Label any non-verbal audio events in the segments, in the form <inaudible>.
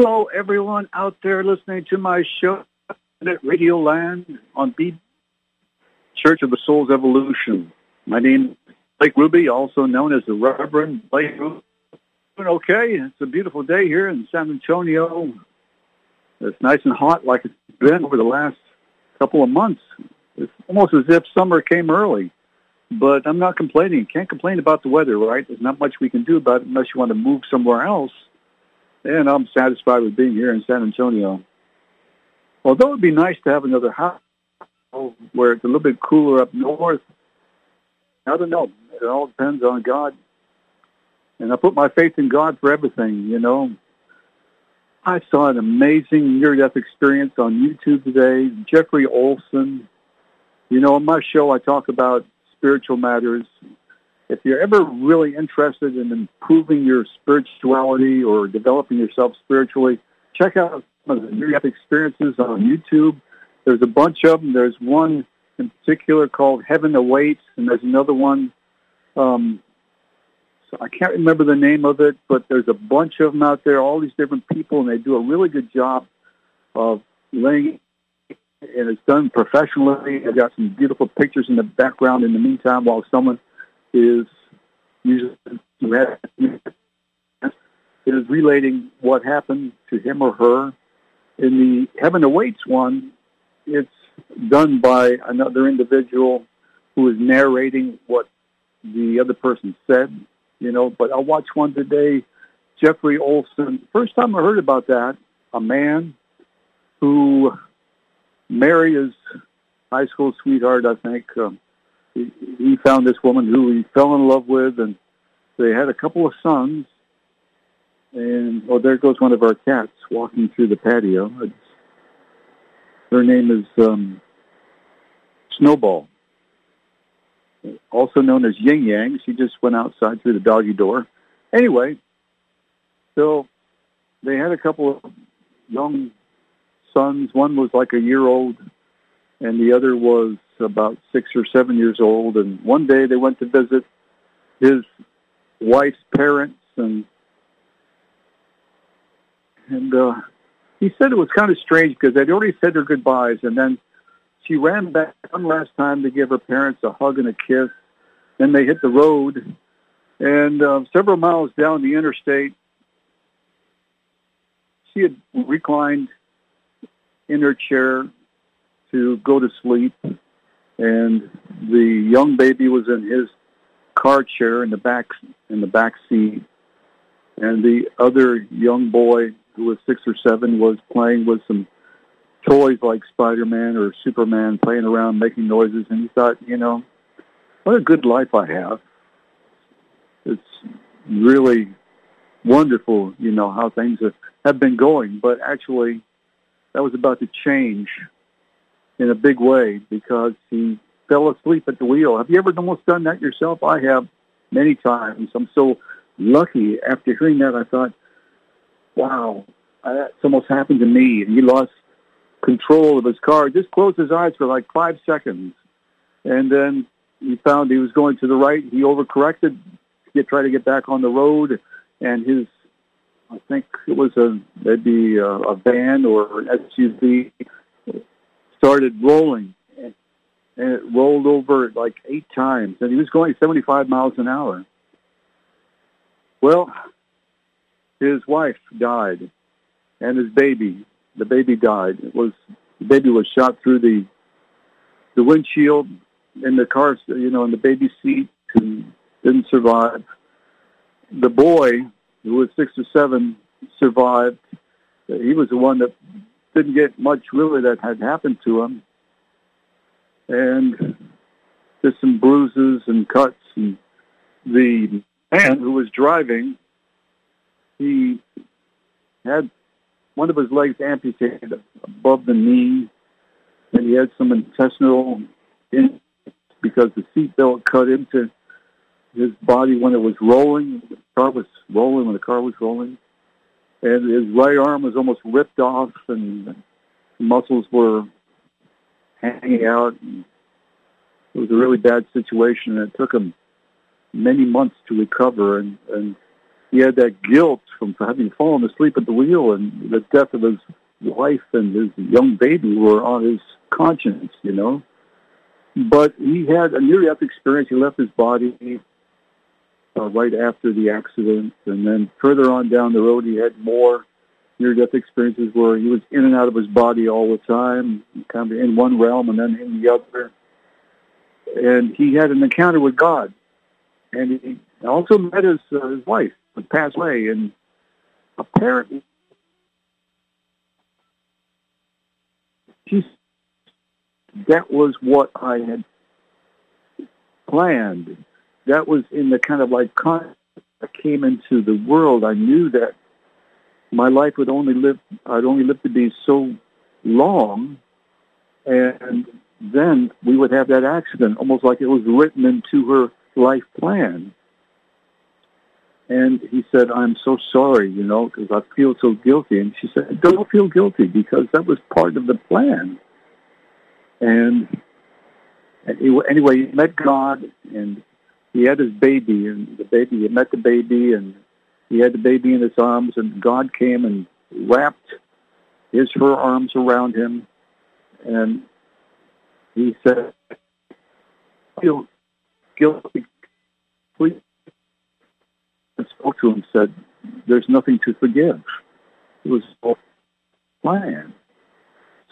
Hello, everyone out there listening to my show at Radio Land on B Church of the Soul's Evolution. My name is Blake Rubie, also known as the Reverend Blake Rubie. Doing Okay, it's a beautiful day here in San Antonio. It's nice and hot like it's been over the last couple of months. It's almost as if summer came early. But I'm not complaining. Can't complain about the weather, right? There's not much we can do about it unless you want to move somewhere else. And I'm satisfied with being here in San Antonio. Although it'd be nice to have another house where it's a little bit cooler up north. I don't know. It all depends on God. And I put my faith in God for everything, you know. I saw an amazing near-death experience on YouTube today. Jeffrey Olson. You know, on my show, I talk about spiritual matters. If you're ever really interested in improving your spirituality or developing yourself spiritually, check out some of the near-death experiences on YouTube. There's a bunch of them. There's one in particular called Heaven Awaits, and there's another one. Um, so I can't remember the name of it, but there's a bunch of them out there, all these different people, and they do a really good job of laying and it's done professionally. I've got some beautiful pictures in the background in the meantime while someone is usually is relating what happened to him or her. In the Heaven Awaits one, it's done by another individual who is narrating what the other person said, you know, but I watched one today, Jeffrey Olson. First time I heard about that, a man who married his high school sweetheart, I think. Um, he, he found this woman who he fell in love with, and they had a couple of sons. And oh, there goes one of our cats walking through the patio. It's, her name is um, Snowball, also known as Yin Yang. She just went outside through the doggy door. Anyway, so they had a couple of young sons. One was like a year old, and the other was about six or seven years old. And one day they went to visit his wife's parents, and and uh, he said it was kind of strange because they'd already said their goodbyes, and then she ran back one last time to give her parents a hug and a kiss. Then they hit the road, and uh, several miles down the interstate, she had reclined in her chair to go to sleep, and the young baby was in his car chair in the back in the back seat, and the other young boy who was six or seven was playing with some toys like Spider-Man or Superman, playing around, making noises, and he thought, you know, what a good life I have. It's really wonderful, you know, how things have, have been going, but actually that was about to change in a big way because he fell asleep at the wheel. Have you ever almost done that yourself? I have many times. I'm so lucky. After hearing that, I thought, wow, uh, that's almost happened to me. And he lost control of his car. Just closed his eyes for like five seconds. And then he found he was going to the right. He overcorrected to try to get back on the road. And his I think it was a maybe a, a van or an SUV started rolling, and it rolled over like eight times, and he was going 75 miles an hour. Well, his wife died, and his baby, the baby died. It was the baby was shot through the the windshield in the car, you know, in the baby seat, and didn't survive. The boy who was six or seven, survived. He was the one that didn't get much really that had happened to him. And just some bruises and cuts. And the man who was driving, he had one of his legs amputated above the knee, and he had some intestinal in because the seatbelt cut into his body when it was rolling. The car was rolling when the car was rolling, and his right arm was almost ripped off, and muscles were hanging out. And it was a really bad situation, and it took him many months to recover. And, and he had that guilt from having fallen asleep at the wheel and the death of his wife and his young baby were on his conscience, you know. But he had a near-death experience. He left his body uh, right after the accident, and then further on down the road, he had more near-death experiences where he was in and out of his body all the time, kind of in one realm and then in the other. And he had an encounter with God, and he also met his uh, his wife, who passed away, and apparently she that was what I had planned. That was in the kind of like I came into the world. I knew that my life would only live, I'd only live to be so long. And then we would have that accident, almost like it was written into her life plan. And he said, I'm so sorry, you know, because I feel so guilty. And she said, don't feel guilty because that was part of the plan. And anyway, he met God and he had his baby and the baby, he met the baby and he had the baby in his arms and God came and wrapped his, her arms around him and he said, feel guilty, please. And spoke to him and said, there's nothing to forgive. It was all planned.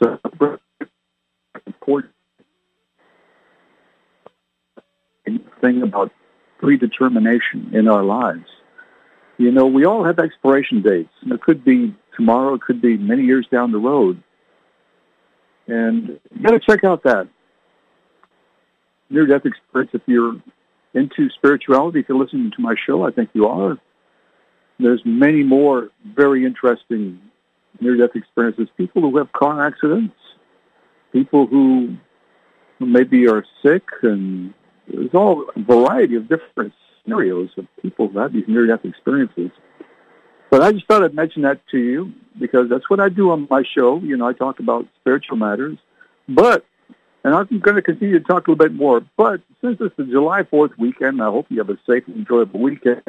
So important thing about predetermination in our lives. You know, we all have expiration dates. It could be tomorrow. It could be many years down the road. And you got to check out that near-death experience if you're into spirituality. If you're listening to my show, I think you are. There's many more very interesting near-death experiences. People who have car accidents, people who maybe are sick, and there's all a variety of different scenarios of people who have these near-death experiences. But I just thought I'd mention that to you because that's what I do on my show. You know, I talk about spiritual matters. But, and I'm going to continue to talk a little bit more, but since it's the July 4th weekend, I hope you have a safe and enjoyable weekend.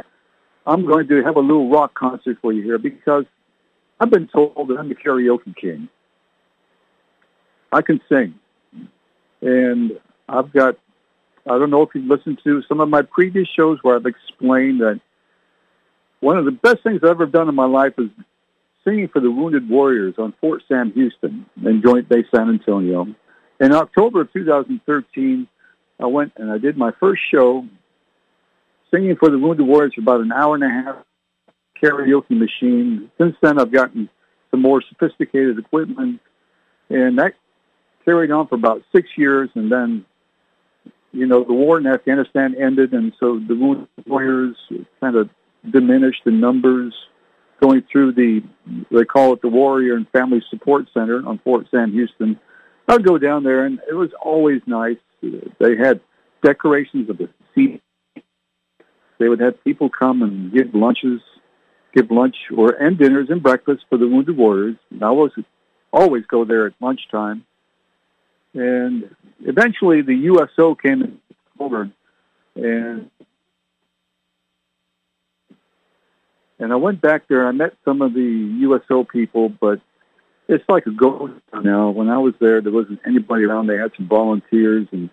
I'm going to have a little rock concert for you here because I've been told that I'm the karaoke king. I can sing. And I've got, I don't know if you've listened to some of my previous shows where I've explained that one of the best things I've ever done in my life is singing for the Wounded Warriors on Fort Sam Houston in Joint Base San Antonio. In October of 2013, I went and I did my first show singing for the Wounded Warriors for about an hour and a half karaoke machine. Since then, I've gotten some more sophisticated equipment, and that carried on for about six years, and then, you know, the war in Afghanistan ended, and so the wounded warriors kind of diminished in numbers going through the, they call it the Warrior and Family Support Center on Fort Sam Houston. I'd go down there, and it was always nice. They had decorations of the sea. They would have people come and give lunches, give lunch or and dinners and breakfast for the wounded warriors. And I was always go there at lunchtime. And eventually the USO came over and and I went back there. I met some of the USO people, but it's like a ghost now. When I was there, there wasn't anybody around. They had some volunteers, and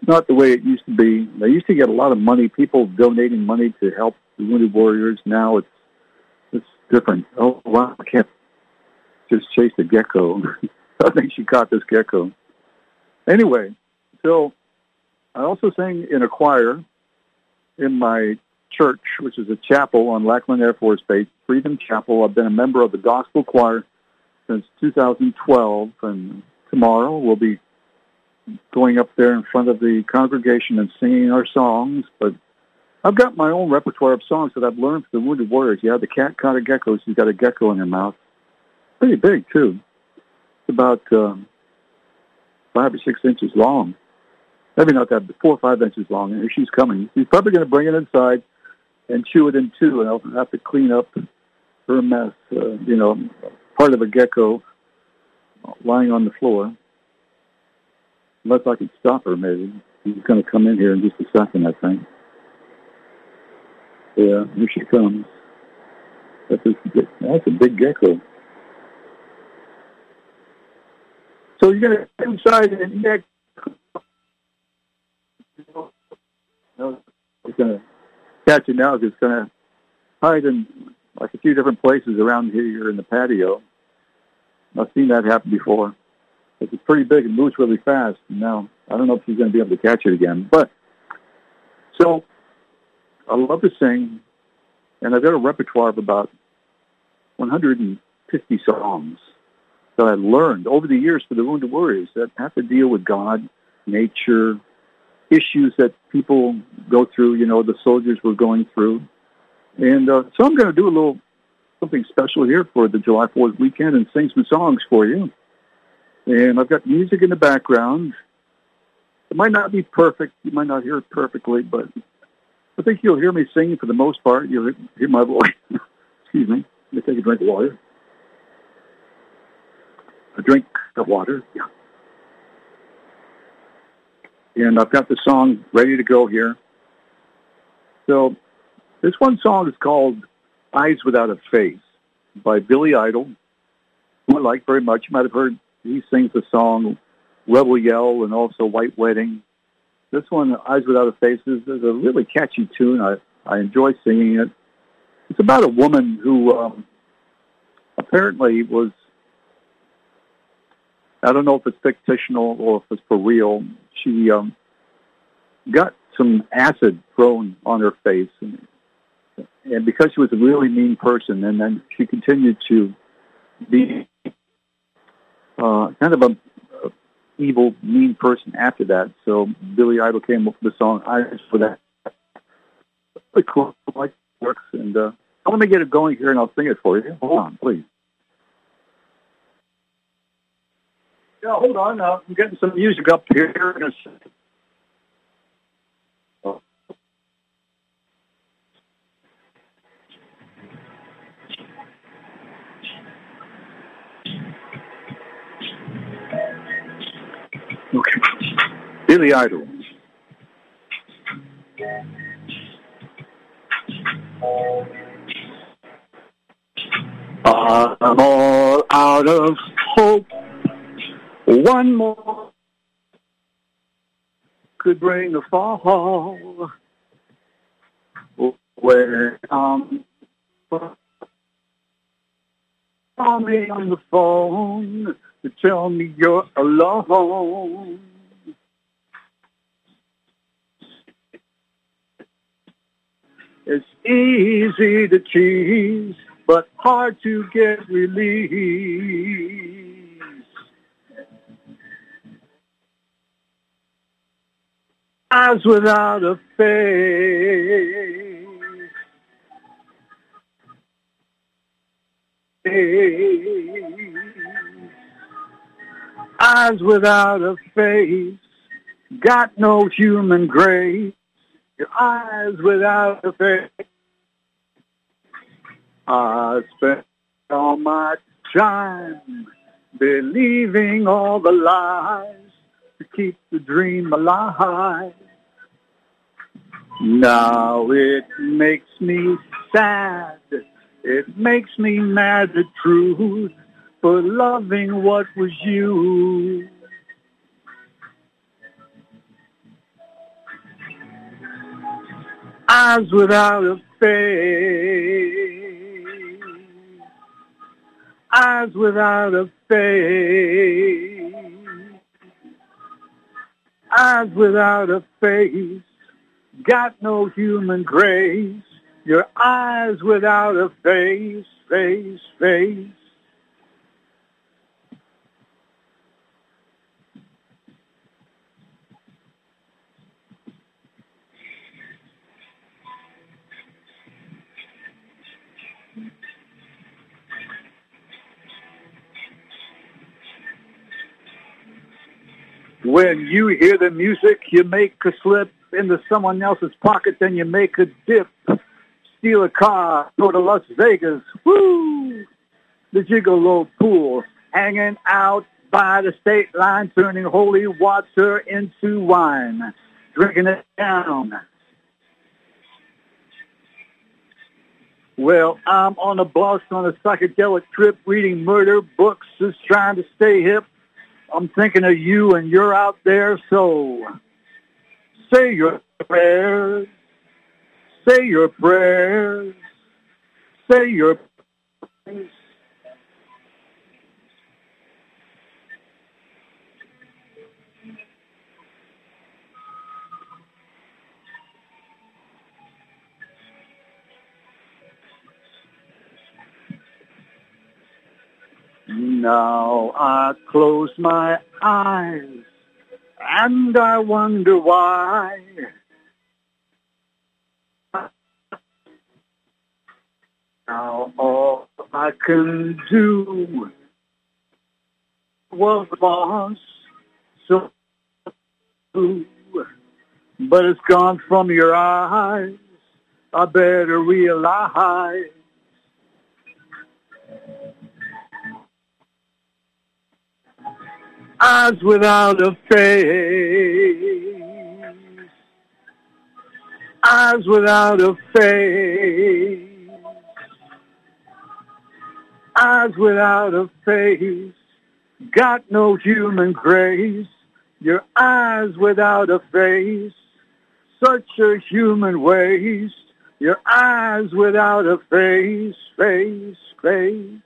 it's not the way it used to be. They used to get a lot of money, people donating money to help the wounded warriors. Now it's it's different. Oh, wow, I can't just chase a gecko. <laughs> I think she caught this gecko. Anyway, so I also sang in a choir in my church, which is a chapel on Lackland Air Force Base, Freedom Chapel. I've been a member of the gospel choir since 2012, and tomorrow we'll be going up there in front of the congregation and singing our songs. But I've got my own repertoire of songs that I've learned for the Wounded Warriors. Yeah, the cat caught a gecko. She's got a gecko in her mouth. Pretty big, too. It's about um, five or six inches long. Maybe not that, but four or five inches long. And here she's coming. She's probably going to bring it inside and chew it in two, and I'll have to clean up her mess. Uh, you know, part of a gecko lying on the floor. Unless I can stop her, maybe. She's going to come in here in just a second, I think. Yeah, here she comes. That's a, that's a big gecko. So you're going to inside and get. It's going to catch it now. It's going to hide in like a few different places around here in the patio. I've seen that happen before. It's pretty big and moves really fast. Now I don't know if she's going to be able to catch it again, but so I love to sing, and I've got a repertoire of about 150 songs that I learned over the years for the Wounded Warriors that have to deal with God, nature, issues that people go through, you know, the soldiers were going through. And uh, so I'm going to do a little something special here for the July 4th weekend and sing some songs for you. And I've got music in the background. It might not be perfect. You might not hear it perfectly, but I think you'll hear me singing for the most part. You'll hear my voice. <laughs> Excuse me. Let me take a drink of water. A drink of water. Yeah. And I've got the song ready to go here. So this one song is called Eyes Without a Face by Billy Idol, who I like very much. You might have heard he sings the song Rebel Yell and also White Wedding. This one, Eyes Without a Face, is, is a really catchy tune. I, I enjoy singing it. It's about a woman who um, apparently was, I don't know if it's fictional or if it's for real. She um, got some acid thrown on her face, and, and because she was a really mean person, and then she continued to be uh, kind of a, a evil, mean person after that. So Billy Idol came up with the song "Eyes for That." Cool, like works, and uh, let me get it going here, and I'll sing it for you. Hold on, please. Yeah, hold on. Uh, I'm getting some music up here. Okay. Billy Idol. I'm all out of hope. One more could bring the fall. Where um, call me on the phone to tell me you're alone. It's easy to tease, but hard to get release. Eyes without a face. Eyes without a face, got no human grace. Your eyes without a face. I spent all my time believing all the lies to keep the dream alive. Now it makes me sad. It makes me mad the truth for loving what was you. Eyes without a face. Eyes without a face. Eyes without a face. Got no human grace. Your eyes without a face, face, face. When you hear the music, you make a slip into someone else's pocket, then you make a dip. Steal a car, go to Las Vegas, woo! The gigolo pool, hanging out by the state line, turning holy water into wine, drinking it down. Well, I'm on a bus on a psychedelic trip reading murder books, just trying to stay hip. I'm thinking of you and you're out there, so say your prayers. Say your prayers. Say your prayers. Now I close my eyes and I wonder why. Now all I can do was lost so but it's gone from your eyes. I better realize eyes without a face, eyes without a face, eyes without a face, got no human grace. Your eyes without a face, such a human waste. Your eyes without a face, face, face.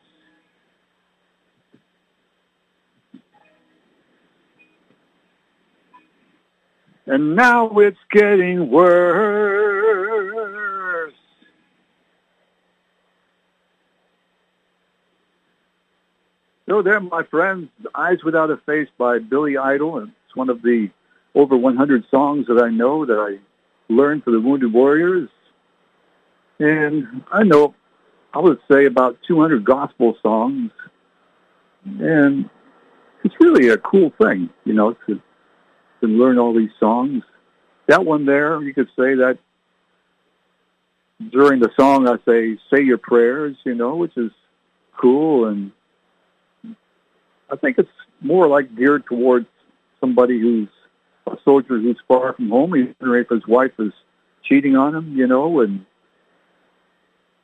And now it's getting worse. So there, my friends, Eyes Without a Face by Billy Idol. It's one of the over 100 songs that I know that I learned for the Wounded Warriors. And I know, I would say about 200 gospel songs. And it's really a cool thing, you know, to and learn all these songs. That one there, you could say that during the song I say, say your prayers, you know, which is cool. And I think it's more like geared towards somebody who's a soldier who's far from home, even if his wife is cheating on him, you know, and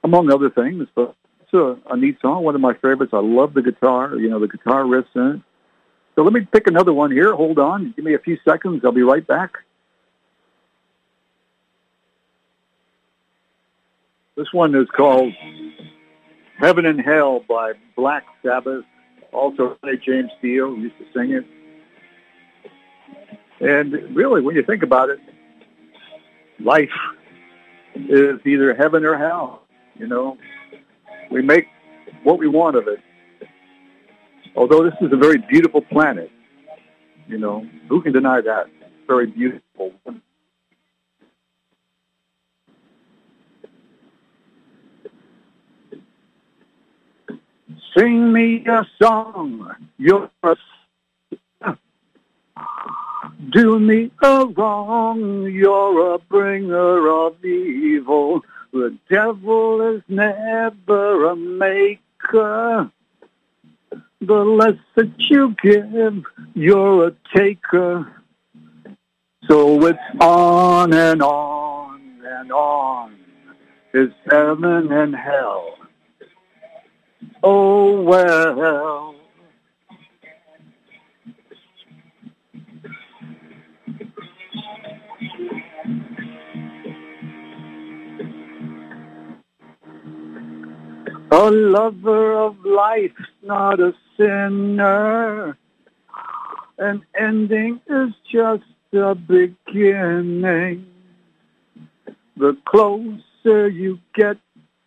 among other things. But it's a, a neat song, one of my favorites. I love the guitar, you know, the guitar riffs in it. So let me pick another one here. Hold on. Give me a few seconds. I'll be right back. This one is called Heaven and Hell by Black Sabbath. Also, James Dio used to sing it. And really, when you think about it, life is either heaven or hell. You know, we make what we want of it although this is a very beautiful planet, you know, who can deny that? It's very beautiful. Sing me a song, you're a do me a wrong, you're a bringer of evil. The devil is never a maker the less that you give, you're a taker. So it's on and on and on. It's heaven and hell. Oh well. A lover of life, not a sinner. An ending is just a beginning. The closer you get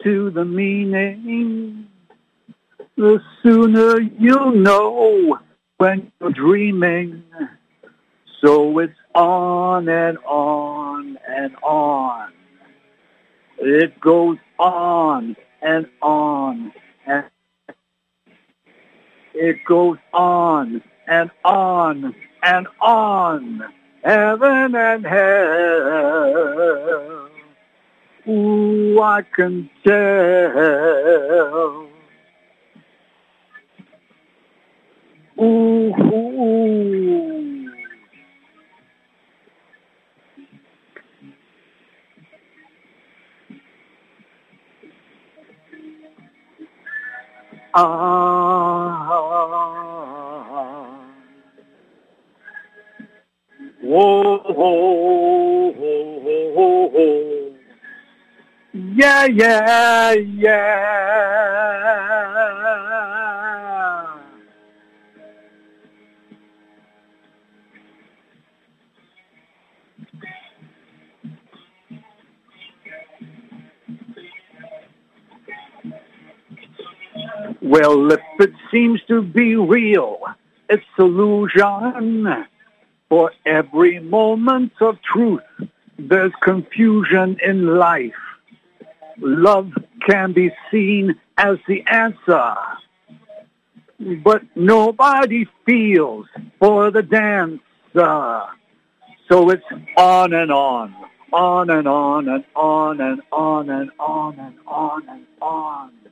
to the meaning, the sooner you'll know when you're dreaming. So it's on and on and on. It goes on and on and it goes on and on and on, heaven and hell. Ooh, I can tell. Ooh, ooh. Whoa, whoa, whoa, whoa, whoa. Yeah, yeah, yeah. Well, if it seems to be real, it's illusion. For every moment of truth, there's confusion in life. Love can be seen as the answer, but nobody feels for the dancer. So it's on and on, on and on and on and on and on and on and on.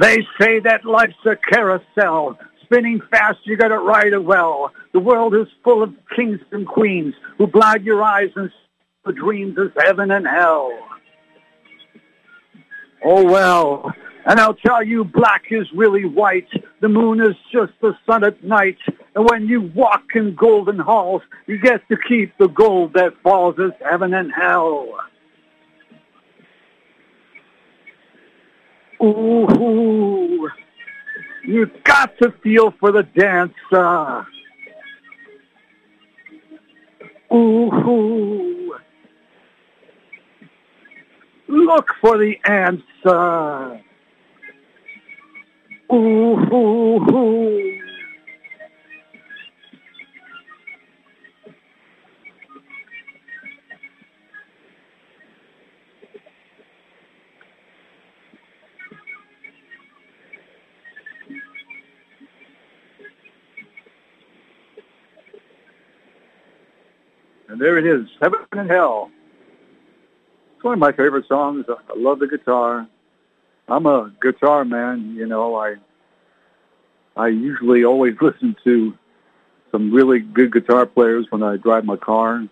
They say that life's a carousel. Spinning fast, you gotta ride it well. The world is full of kings and queens who blind your eyes and the dreams of heaven and hell. Oh well, and I'll tell you black is really white. The moon is just the sun at night. And when you walk in golden halls, you get to keep the gold that falls as heaven and hell. Ooh, you got to feel for the dancer. Ooh, look for the answer. Ooh, ooh, And there it is, Heaven and Hell. It's one of my favorite songs. I love the guitar. I'm a guitar man, you know. I I usually always <laughs> listen to some really good guitar players when I drive my car.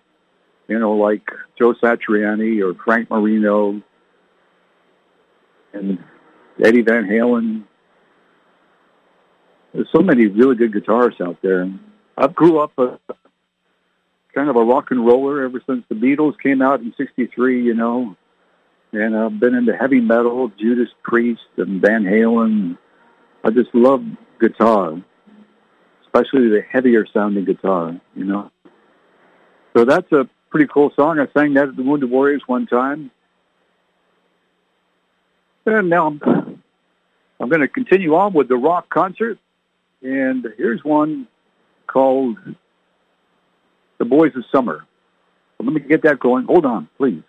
You know, like Joe Satriani or Frank Marino and Eddie Van Halen. There's so many really good guitarists out there. I grew up a, kind of a rock and roller ever since the Beatles came out in '63. You know, and I've been into heavy metal, Judas Priest and Van Halen. I just love guitar, especially the heavier sounding guitar. You know, so that's a pretty cool song. I sang that at the Wounded Warriors one time, and now I'm I'm going to continue on with the rock concert, and here's one called the Boys of Summer. let me get that going. Hold on, please.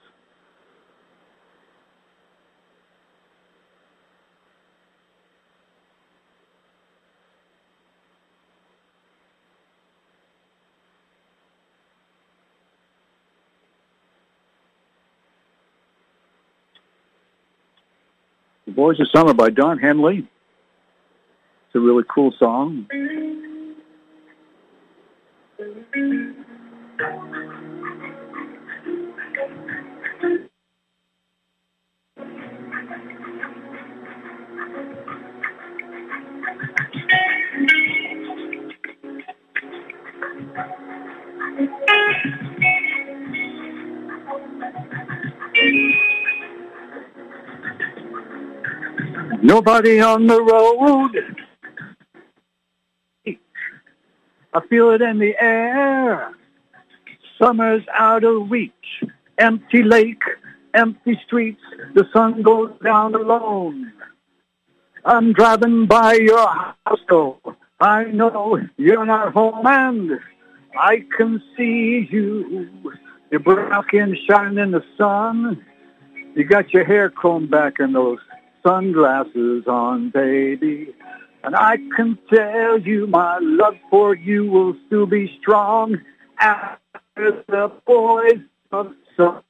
The Boys of Summer by Don Henley. It's a really cool song. Nobody on the road. I feel it in the air. Summer's out of reach. Empty lake, empty streets. The sun goes down alone. I'm driving by your house, though. I know you're not home, and I can see you. Your brown skin shining in the sun. You got your hair combed back and those sunglasses on, baby. And I can tell you my love for you will still be strong after the boys of summer.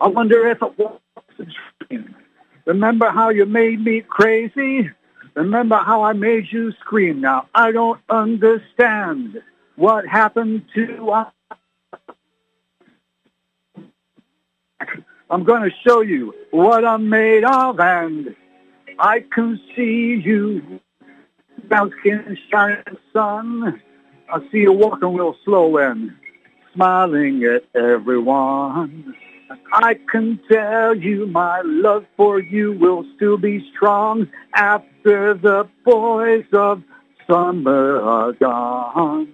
I wonder if it was a dream. Remember how you made me crazy? Remember how I made you scream? Now, I don't understand what happened to us. I'm going to show you what I'm made of, and I can see you. Brown skin shining sun. I see you walking real slow and smiling at everyone. I can tell you my love for you will still be strong after the boys of summer are gone.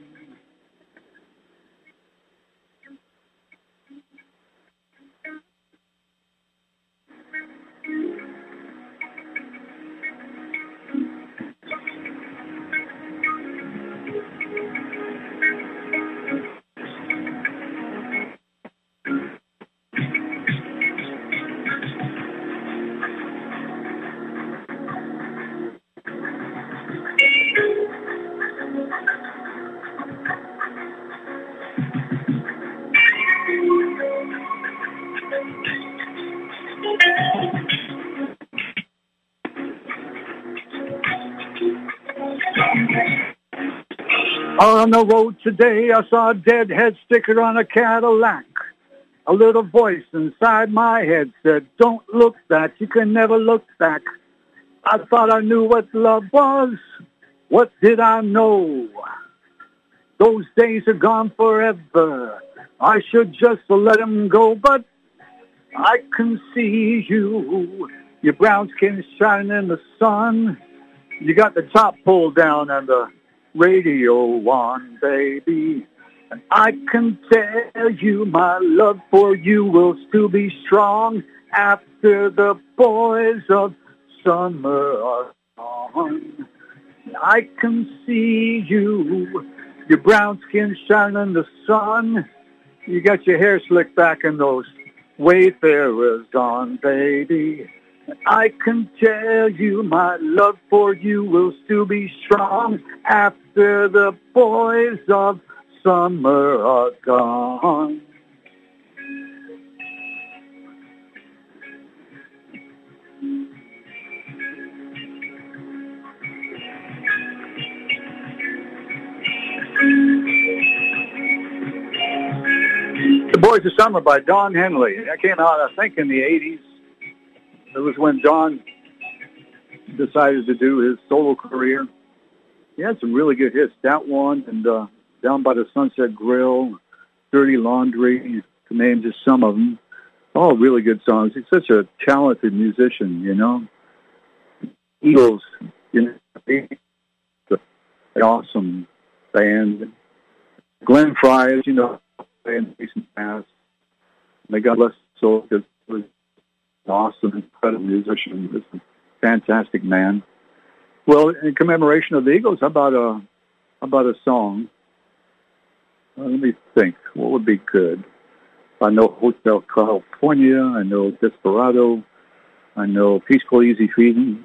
On the road today, I saw a deadhead sticker on a Cadillac. A little voice inside my head said, don't look back, you can never look back. I thought I knew what love was. What did I know? Those days are gone forever. I should just let them go, but I can see you. Your brown skin shining in the sun. You got the top pulled down and the radio on, baby. And I can tell you my love for you will still be strong after the boys of summer are gone. I can see you, your brown skin shining in the sun. You got your hair slicked back and those wayfarers gone, baby. I can tell you my love for you will still be strong after the boys of summer are gone. The Boys of Summer by Don Henley. That came out, I think, in the 80s. It was when Don decided to do his solo career. He had some really good hits. That one and uh, Down by the Sunset Grill, Dirty Laundry, to name just some of them. All really good songs. He's such a talented musician, you know. Eagles, you know, an awesome band. Glenn Frey, you know, in recent past. May God bless soul because he was awesome, incredible musician. He a fantastic man. Well, in commemoration of the Eagles, how about a how about a song? Uh, let me think. What would be good? I know Hotel California. I know Desperado. I know Peaceful Easy Feeling.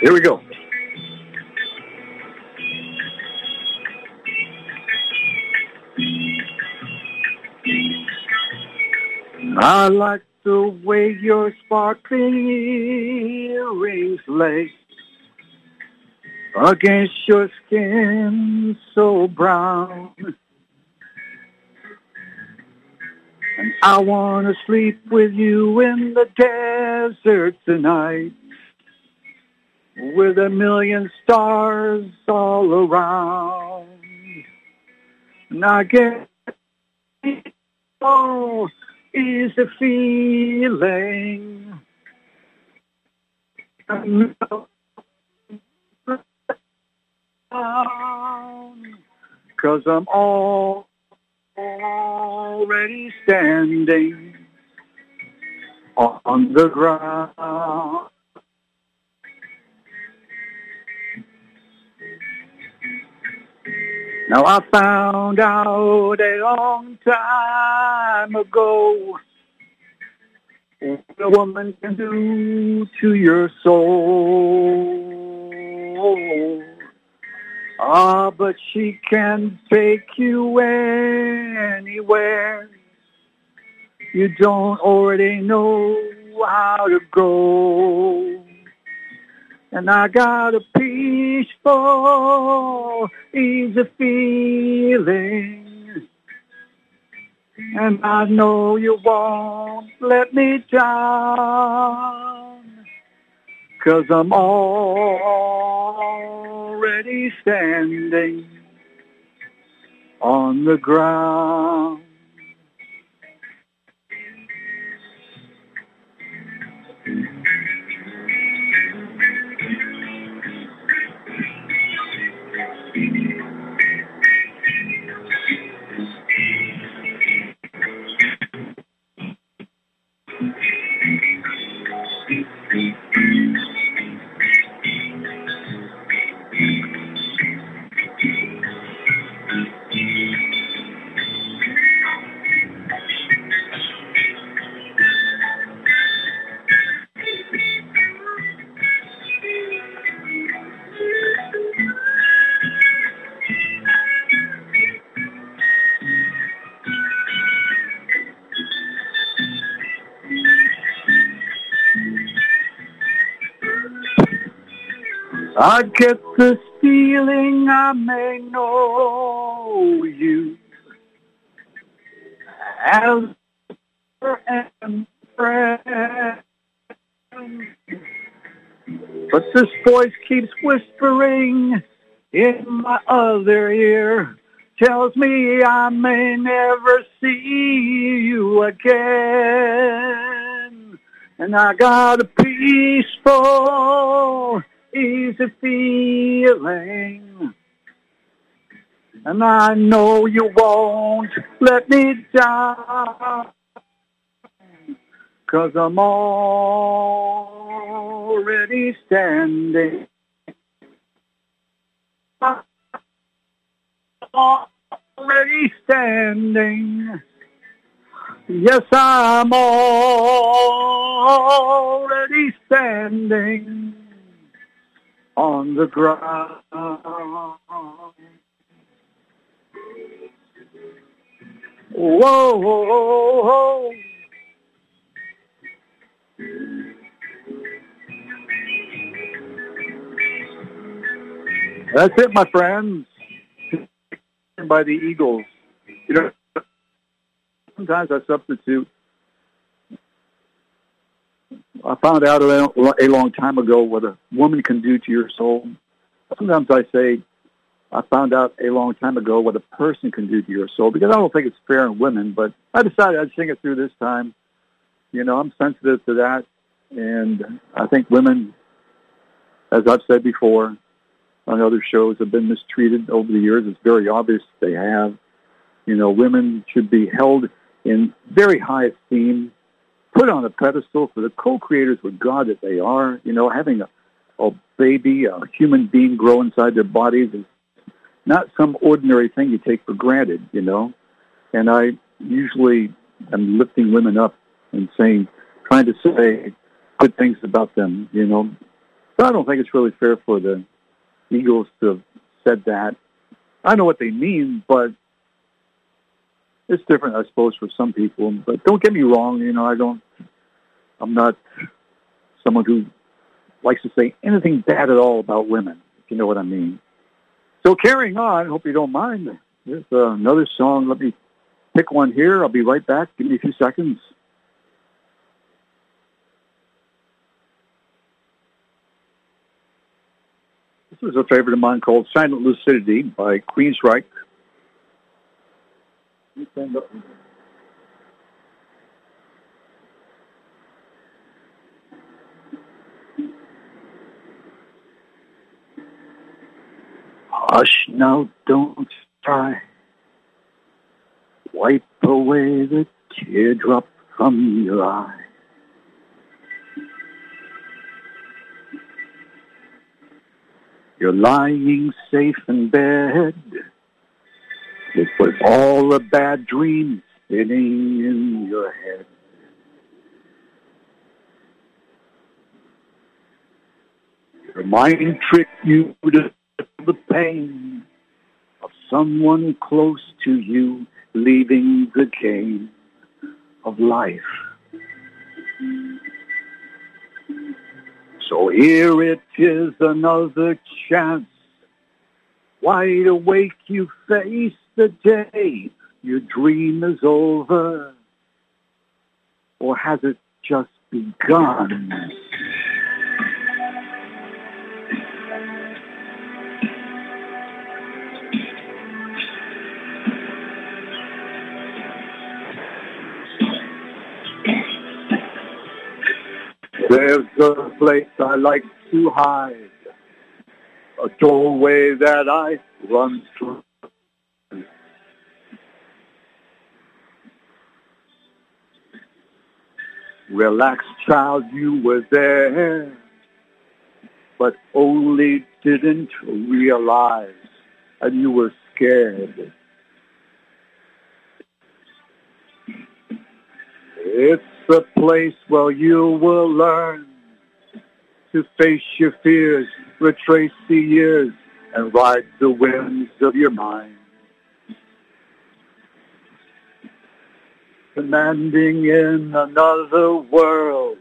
Here we go. I like the way your sparkling earrings lay against your skin so brown. And I want to sleep with you in the desert tonight with a million stars all around. And I get oh, is a feeling. Cause I'm all already standing on the ground. Now I found out a long time ago what a woman can do to your soul. Ah, but she can take you anywhere. You don't already know how to go. And I got a peaceful, easy feeling. And I know you won't let me down. Cause I'm already standing on the ground. I get this feeling I may know you as and friend. But this voice keeps whispering in my other ear, tells me I may never see you again. And I got a peaceful easy feeling. And I know you won't let me down. Cause I'm already standing. Already standing. Yes, I'm already standing on the ground. Whoa, whoa, whoa. That's it, my friends. By the Eagles. You know, sometimes I substitute I found out a long time ago what a woman can do to your soul. Sometimes I say, I found out a long time ago what a person can do to your soul because I don't think it's fair in women, but I decided I'd sing it through this time You know, I'm sensitive to that, and I think women, as I've said before on other shows, have been mistreated over the years. It's very obvious they have. You know, women should be held in very high esteem, put on a pedestal for the co-creators with God that they are. You know, having a, a baby, a human being grow inside their bodies is not some ordinary thing you take for granted, you know. And I usually am lifting women up and saying, trying to say good things about them, you know. But I don't think it's really fair for the Eagles to have said that. I know what they mean, but it's different, I suppose, for some people. But don't get me wrong, you know, I don't, I'm not someone who likes to say anything bad at all about women, if you know what I mean. So carrying on, hope you don't mind. There's uh, another song. Let me pick one here. I'll be right back. Give me a few seconds. This is a favorite of mine called Silent Lucidity by Queensryche. Hush now, don't cry. Wipe away the teardrop from your eye. You're lying safe in bed with all the bad dreams spinning in your head. Your mind tricked you to the pain of someone close to you leaving the game of life. So here it is another chance. Wide awake you face the day your dream is over. Or has it just begun? There's a place I like to hide, a doorway that I run through. Relax, child, you were there, but only didn't realize, and you were scared. It's the place where you will learn to face your fears, retrace the years, and ride the winds of your mind. Commanding in another world,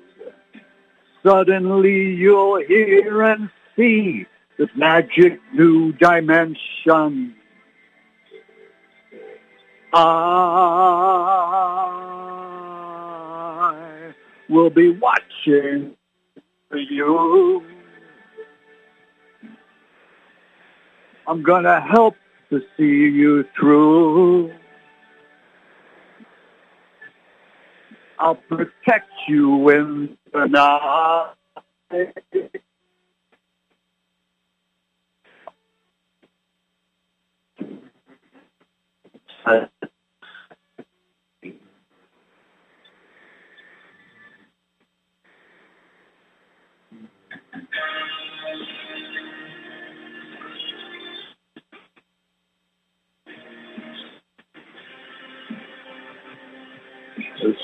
suddenly you'll hear and see this magic new dimension. I will be watching for you. I'm gonna help to see you through. I'll protect you in the night. It's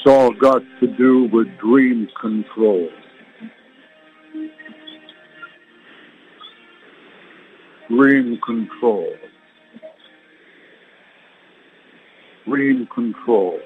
all got to do with dream control. Dream control. Dream control.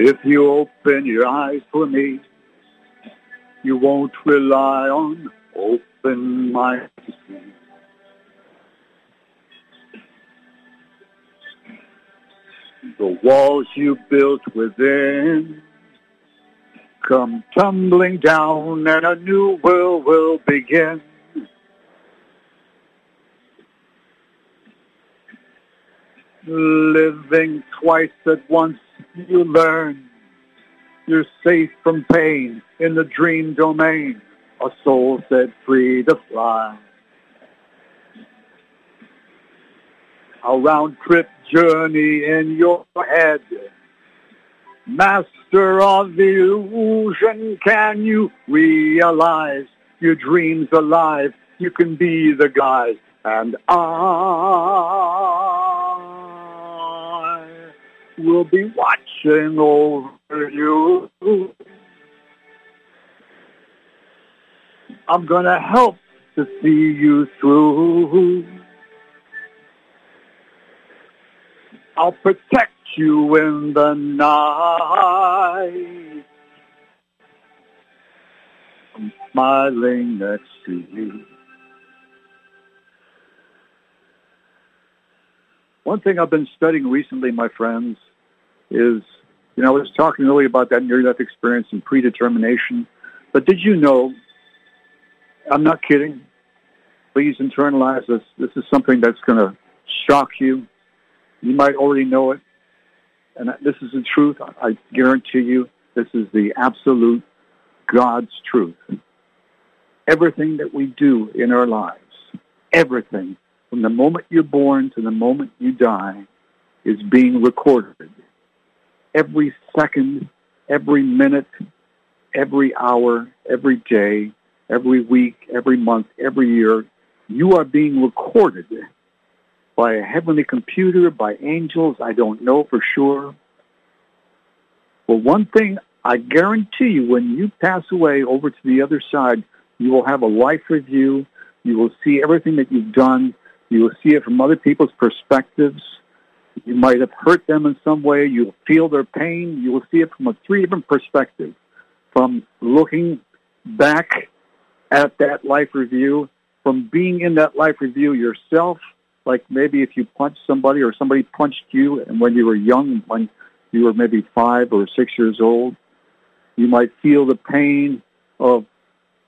If you open your eyes for me, you won't rely on open minds. The walls you built within come tumbling down and a new world will begin. Living twice at once, you learn you're safe from pain in the dream domain. A soul set free to fly. A round trip journey in your head. Master of the illusion, can you realize your dreams alive? You can be the guide, and I will be watching over you. I'm gonna help to see you through. I'll protect you in the night. I'm smiling next to you. One thing I've been studying recently, my friends, is, you know, I was talking earlier about that near-death experience and predetermination. But did you know, I'm not kidding, please internalize this. This is something that's going to shock you. You might already know it. And this is the truth. I guarantee you this is the absolute God's truth. Everything that we do in our lives, everything, from the moment you're born to the moment you die, is being recorded. Every second, every minute, every hour, every day, every week, every month, every year, you are being recorded by a heavenly computer, by angels, I don't know for sure. Well, one thing I guarantee you, when you pass away over to the other side, you will have a life review. You will see everything that you've done. You will see it from other people's perspectives. You might have hurt them in some way. You'll feel their pain. You will see it from a three different perspectives. From looking back at that life review, from being in that life review yourself, like maybe if you punched somebody or somebody punched you and when you were young, when you were maybe five or six years old, you might feel the pain of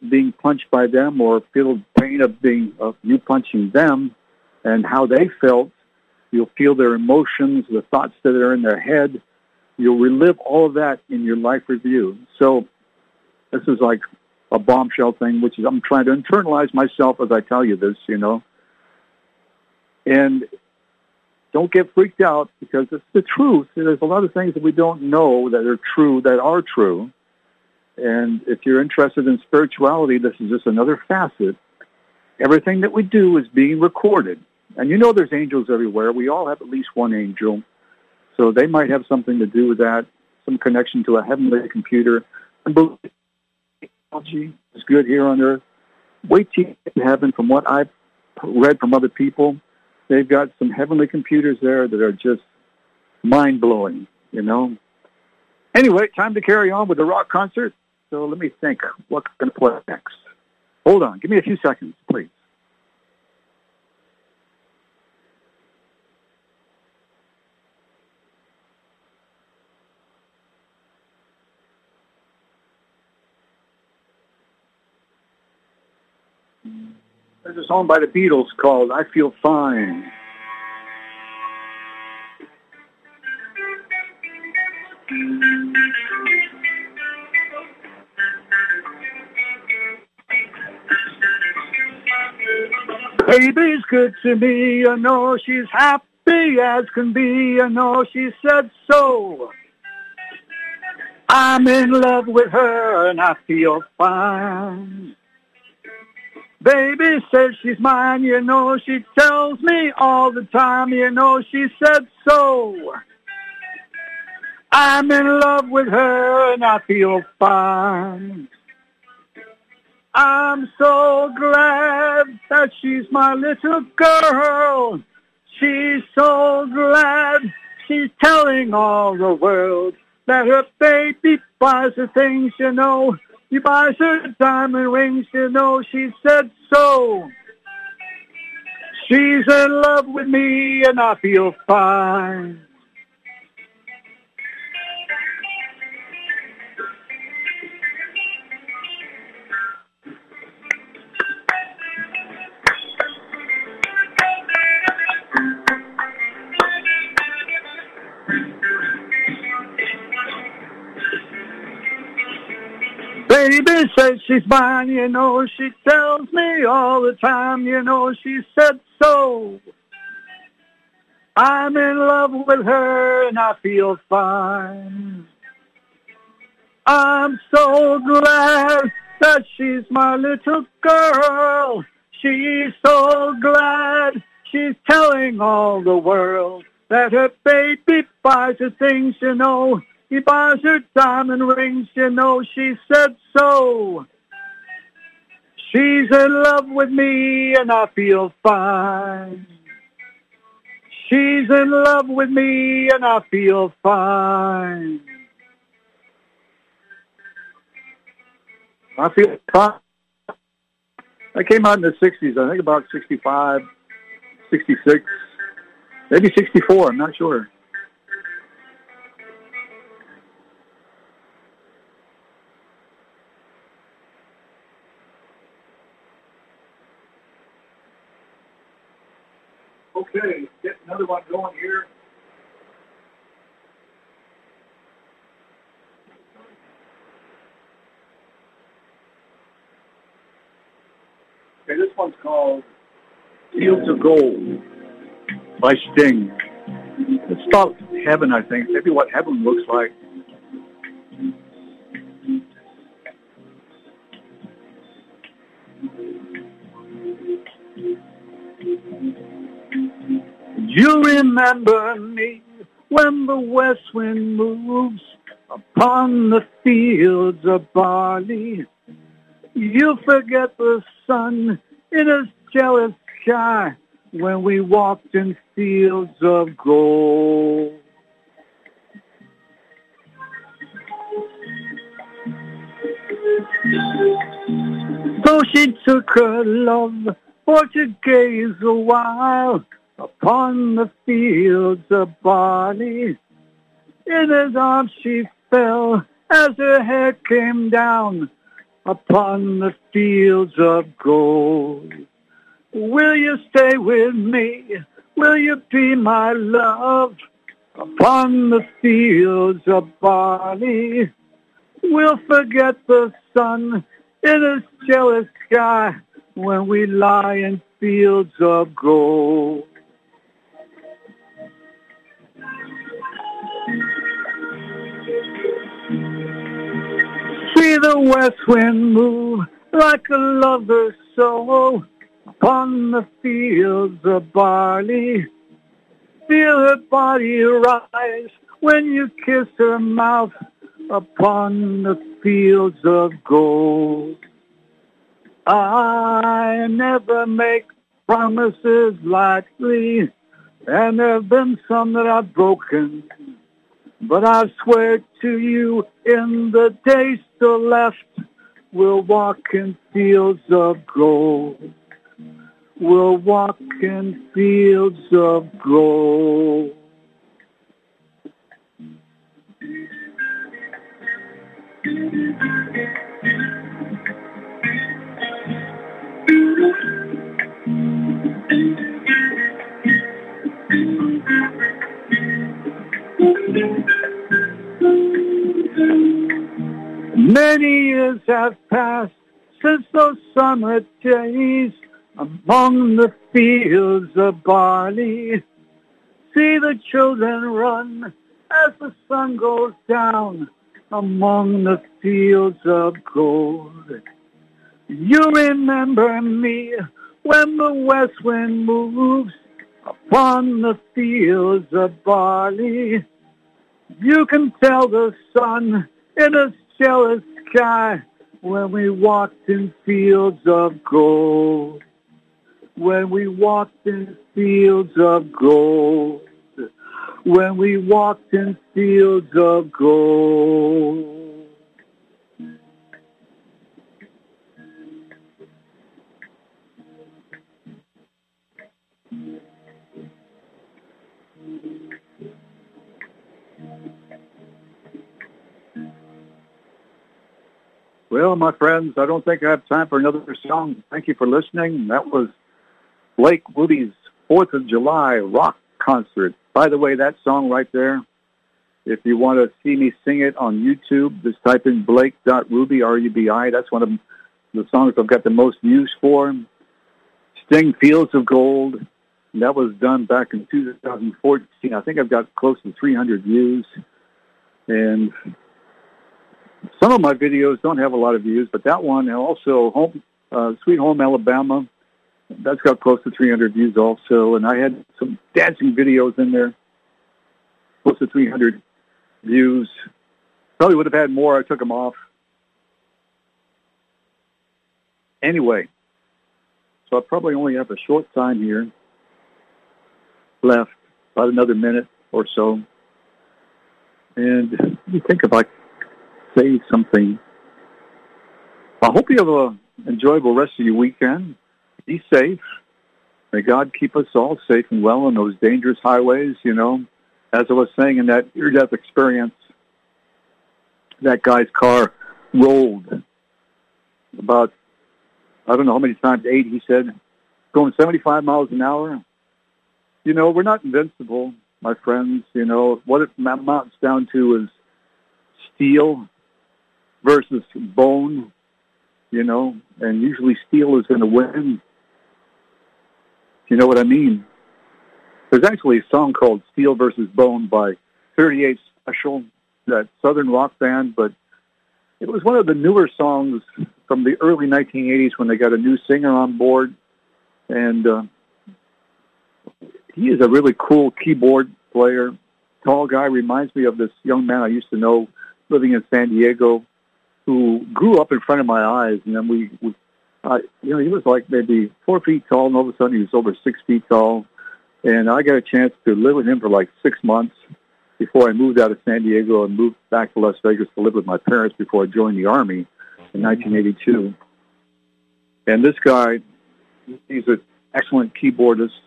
being punched by them or feel the pain of being of you punching them and how they felt. You'll feel their emotions, the thoughts that are in their head. You'll relive all of that in your life review. So this is like a bombshell thing, which is I'm trying to internalize myself as I tell you this, you know. And don't get freaked out because it's the truth. There's a lot of things that we don't know that are true that are true. And if you're interested in spirituality, this is just another facet. Everything that we do is being recorded. And you know there's angels everywhere. We all have at least one angel. So they might have something to do with that, some connection to a heavenly computer. And technology is good here on earth. Wait till you get to heaven from what I've read from other people they've got some heavenly computers there that are just mind blowing, you know. Anyway, time to carry on with the rock concert. So let me think what going to play next. Hold on. Give me a few seconds, please. There's a song by the Beatles called I Feel Fine. Baby's good to me, I know she's happy as can be, I know she said so. I'm in love with her and I feel fine. Baby says she's mine, you know she tells me all the time, you know she said so. I'm in love with her and I feel fine. I'm so glad that she's my little girl. She's so glad she's telling all the world that her baby buys her things, you know. He buys her diamond rings, you know. She said so. She's in love with me and I feel fine. Baby says she's mine, you know, she tells me all the time, you know, she said so. I'm in love with her and I feel fine. I'm so glad that she's my little girl. She's so glad she's telling all the world that her baby buys her things, you know, he buys her diamond rings, you know, she said so. She's in love with me and I feel fine. She's in love with me and I feel fine. I feel fine. I came out in the 60s, I think about 65, 66, maybe 64, I'm not sure. Get another one going here. Okay, this one's called Fields of Gold by Sting. It's about heaven, I think. Maybe what heaven looks like. You remember me when the west wind moves upon the fields of barley. You forget the sun in a jealous sky when we walked in fields of gold. So she took her love for to gaze a while upon the fields of barley. In his arms she fell as her hair came down upon the fields of gold. Will you stay with me? Will you be my love upon the fields of barley? We'll forget the sun in a jealous sky when we lie in fields of gold. The west wind move like a lover's soul upon the fields of barley. Feel her body rise when you kiss her mouth upon the fields of gold. I never make promises lightly, and there have been some that I've broken. But I swear to you, in the days still left, we'll walk in fields of gold. We'll walk in fields of gold. Have passed since those summer days among the fields of barley. See the children run as the sun goes down among the fields of gold. You remember me when the west wind moves upon the fields of barley. You can tell the sun in a jealous sky when we walked in fields of gold. When we walked in fields of gold. when we walked in fields of gold. Well, my friends, I don't think I have time for another song. Thank you for listening. That was Blake Rubie's 4th of July rock concert. By the way, that song right there, if you want to see me sing it on YouTube, just type in blake.ruby, R-U-B-I. That's one of the songs I've got the most views for. Sting Fields of Gold. That was done back in 2014. I think I've got close to 300 views. And some of my videos don't have a lot of views, but that one and also home, uh, Sweet Home Alabama, that's got close to 300 views also. And I had some dancing videos in there, close to 300 views. Probably would have had more. I took them off. Anyway, so I probably only have a short time here left, about another minute or so. And you think about say something. I hope you have an enjoyable rest of your weekend. Be safe. May God keep us all safe and well on those dangerous highways, you know. As I was saying in that near-death experience, that guy's car rolled about, I don't know how many times, eight, he said, going 75 miles an hour. You know, we're not invincible, my friends. You know, what it amounts down to is steel versus bone, you know, and usually steel is going to win. You know what I mean? There's actually a song called Steel versus Bone by 38 Special, that southern rock band, but it was one of the newer songs from the early 1980s when they got a new singer on board. And uh, he is a really cool keyboard player, tall guy, reminds me of this young man I used to know living in San Diego who grew up in front of my eyes, and then we, we uh, you know, he was like maybe four feet tall, and all of a sudden he was over six feet tall. And I got a chance to live with him for like six months before I moved out of San Diego and moved back to Las Vegas to live with my parents before I joined the Army in 1982. And this guy, he's an excellent keyboardist.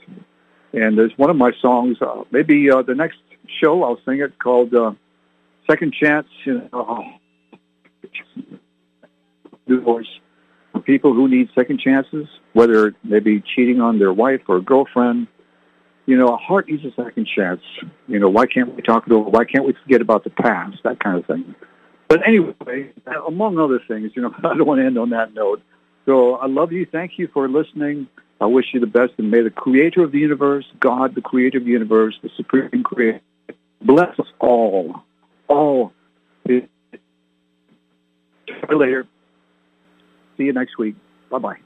And there's one of my songs, uh, maybe uh, the next show I'll sing it called uh, Second Chance. You know, divorce for people who need second chances, whether they be cheating on their wife or girlfriend. You know, a heart needs a second chance. You know, why can't we talk it over? Why can't we forget about the past? That kind of thing. But anyway, among other things, you know, <laughs> I don't want to end on that note. So I love you. Thank you for listening. I wish you the best, and may the creator of the universe, God, the creator of the universe, the supreme creator, bless us all, all Talk later. See you next week. Bye bye.